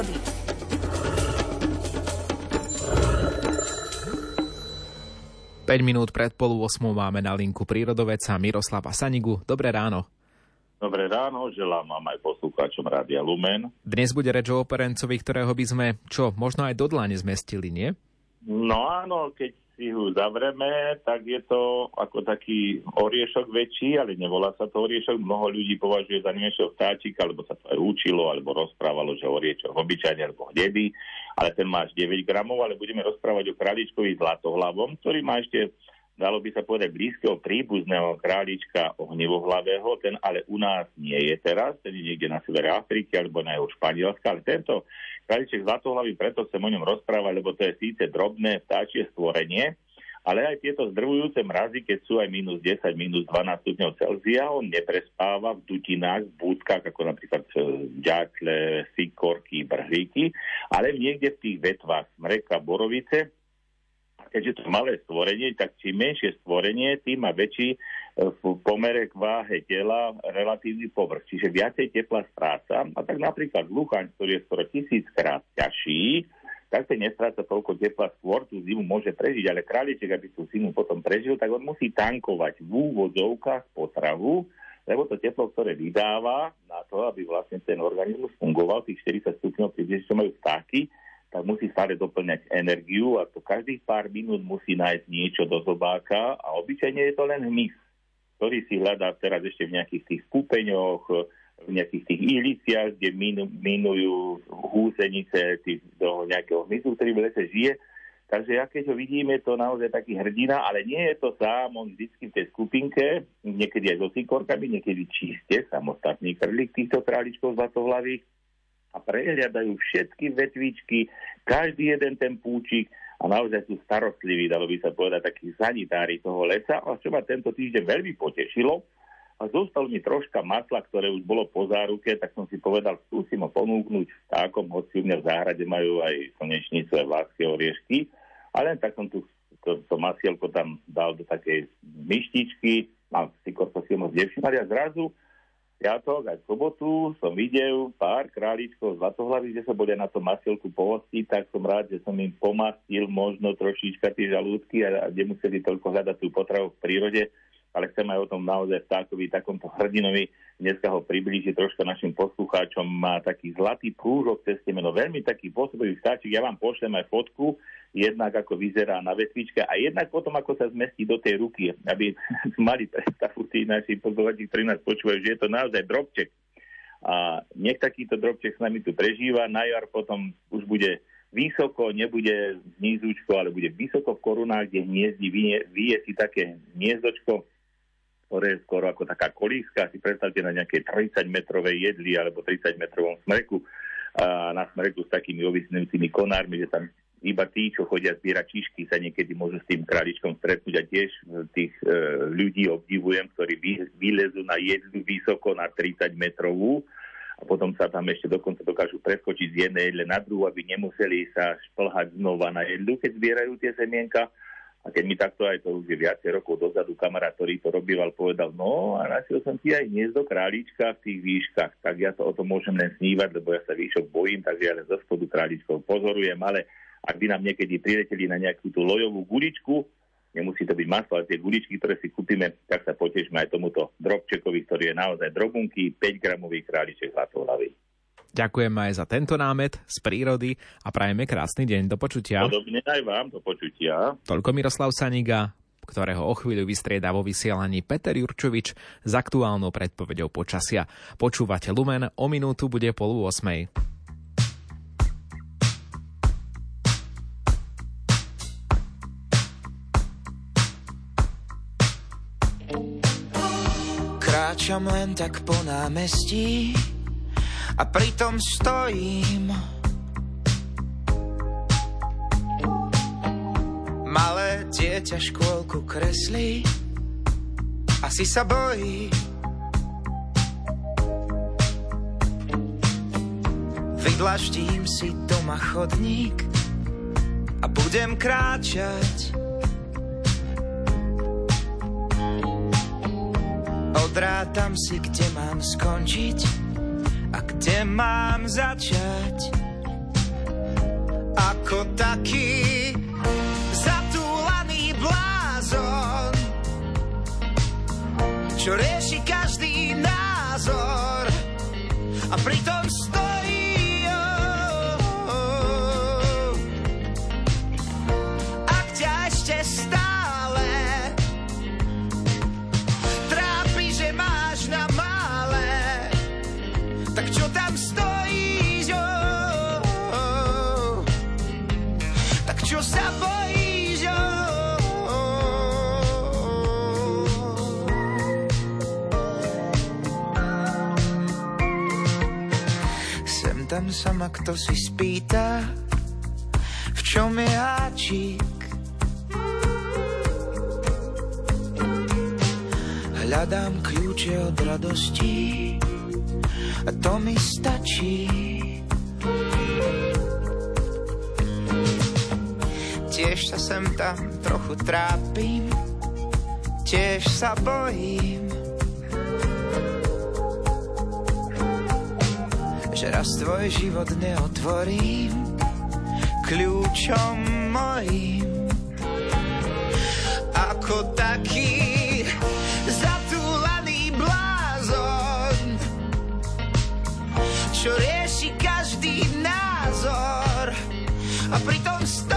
prírody. Päť minút pred polu 8 máme na linku prírodoveca Miroslava Sanigu. Dobré ráno. Dobré ráno, želám vám aj poslucháčom Rádia Lumen. Dnes bude reč o operencovi, ktorého by sme, čo, možno aj do dlane zmestili, nie? No áno, keď si ho zavreme, tak je to ako taký oriešok väčší, ale nevolá sa to oriešok. Mnoho ľudí považuje za niečo vtáčik, alebo sa to aj učilo, alebo rozprávalo, že oriešok obyčajne alebo hnedý, ale ten má až 9 gramov, ale budeme rozprávať o králičkovi zlatohlavom, ktorý má ešte dalo by sa povedať blízkeho príbuzného králička ohnivohlavého, ten ale u nás nie je teraz, ten je niekde na severe Afriky alebo na jeho Španielska, ale tento králiček zlatohlavý, preto chcem o ňom rozprávať, lebo to je síce drobné vtáčie stvorenie, ale aj tieto zdrvujúce mrazy, keď sú aj minus 10, minus 12 stupňov Celzia, on neprespáva v dutinách, v búdkach, ako napríklad ďatle, sikorky, brhlíky, ale niekde v tých vetvách smreka, borovice, keďže to malé stvorenie, tak čím menšie stvorenie, tým má väčší e, v pomere k váhe tela relatívny povrch, čiže viacej tepla stráca. A tak napríklad luchaň, ktorý je skoro tisíckrát ťažší, tak ten nestráca toľko tepla, skôr tú zimu môže prežiť, ale králiček, aby tú zimu potom prežil, tak on musí tankovať v úvodzovkách potravu, lebo to teplo, ktoré vydáva na to, aby vlastne ten organizmus fungoval, tých 40 stupňov, keď čo majú vtáky, tak musí stále doplňať energiu a to každých pár minút musí nájsť niečo do zobáka a obyčajne je to len hmyz, ktorý si hľadá teraz ešte v nejakých tých kúpeňoch, v nejakých tých ihliciach, kde minu, minujú húsenice tých, do nejakého hmyzu, ktorý v lese žije. Takže ja keď ho vidíme, je to naozaj taký hrdina, ale nie je to sám, on vždy v tej skupinke, niekedy aj so sikorkami, niekedy čiste, samostatný krlík týchto králičkov zlatohlavých, a prehľadajú všetky vetvičky, každý jeden ten púčik a naozaj sú starostliví, dalo by sa povedať, takí sanitári toho lesa. A čo ma tento týždeň veľmi potešilo, a zostal mi troška masla, ktoré už bolo po záruke, tak som si povedal, skúsim ho ponúknuť vtákom, hoci u mňa v záhrade majú aj slnečnicu, aj vláské oriešky. A len tak som tu to, to masielko tam dal do takej myštičky, a si to si moc nevšimali a zrazu piatok, aj v sobotu som videl pár králičkov zlatohlavy, že sa boli na tom masielku pohostiť, tak som rád, že som im pomastil možno trošička tie žalúdky a nemuseli toľko hľadať tú potravu v prírode ale chcem aj o tom naozaj vtákovi, takomto hrdinovi dneska ho priblížiť troška našim poslucháčom. Má taký zlatý prúžok cez temeno, veľmi taký pôsobivý vtáčik. Ja vám pošlem aj fotku, jednak ako vyzerá na vetvičke a jednak potom ako sa zmestí do tej ruky, aby mali predstavu tí naši poslucháči, ktorí nás počúvajú, že je to naozaj drobček. A nech takýto drobček s nami tu prežíva, na jar potom už bude vysoko, nebude nízučko, ale bude vysoko v korunách, kde hniezdi, vie, vie si také hniezdočko, ktoré je skoro ako taká kolíska, si predstavte na nejakej 30-metrovej jedli alebo 30-metrovom smreku, a na smreku s takými ovisnujúcimi konármi, že tam iba tí, čo chodia zbierať čišky, sa niekedy môžu s tým králičkom stretnúť a tiež tých e, ľudí obdivujem, ktorí vy, vylezú na jedlu vysoko na 30 metrovú a potom sa tam ešte dokonca dokážu preskočiť z jednej jedle na druhú, aby nemuseli sa šplhať znova na jedlu, keď zbierajú tie semienka. A keď mi takto aj to už je viacej rokov dozadu kamarát, ktorý to robíval, povedal, no a našiel som ti aj hniezdo králička v tých výškach, tak ja to o tom môžem len snívať, lebo ja sa výšok bojím, takže ja len zo spodu králičkov pozorujem, ale ak by nám niekedy prileteli na nejakú tú lojovú guličku, nemusí to byť maslo, ale tie guličky, ktoré si kúpime, tak sa potešme aj tomuto drobčekovi, ktorý je naozaj drobunky, 5 gramový králiček zlatohlavý. Ďakujem aj za tento námet z prírody a prajeme krásny deň. Do počutia. Podobne aj vám, do počutia. Toľko Miroslav Saniga, ktorého o chvíľu vystrieda vo vysielaní Peter Jurčovič s aktuálnou predpovedou počasia. Počúvate Lumen, o minútu bude polu 8. Kráčam len tak po námestí a pritom stojím. Malé dieťa škôlku kreslí, asi sa bojí. Vydlaštím si doma chodník a budem kráčať. Odrátam si, kde mám skončiť a kde mám začať? ako taký zatúlaný blázon, čo rieši každý názor a pritom tak čo tam stojíš? oh, oh. Tak čo sa bojíš? oh. Sem tam sa ma kto si spýta, v čom je háčik. Hľadám kľúče od radosti a to mi stačí. Tiež sa sem tam trochu trápim, tiež sa bojím. že raz tvoj život neotvorím kľúčom mojím. Ako taký čo rieši každý názor a pritom stojí.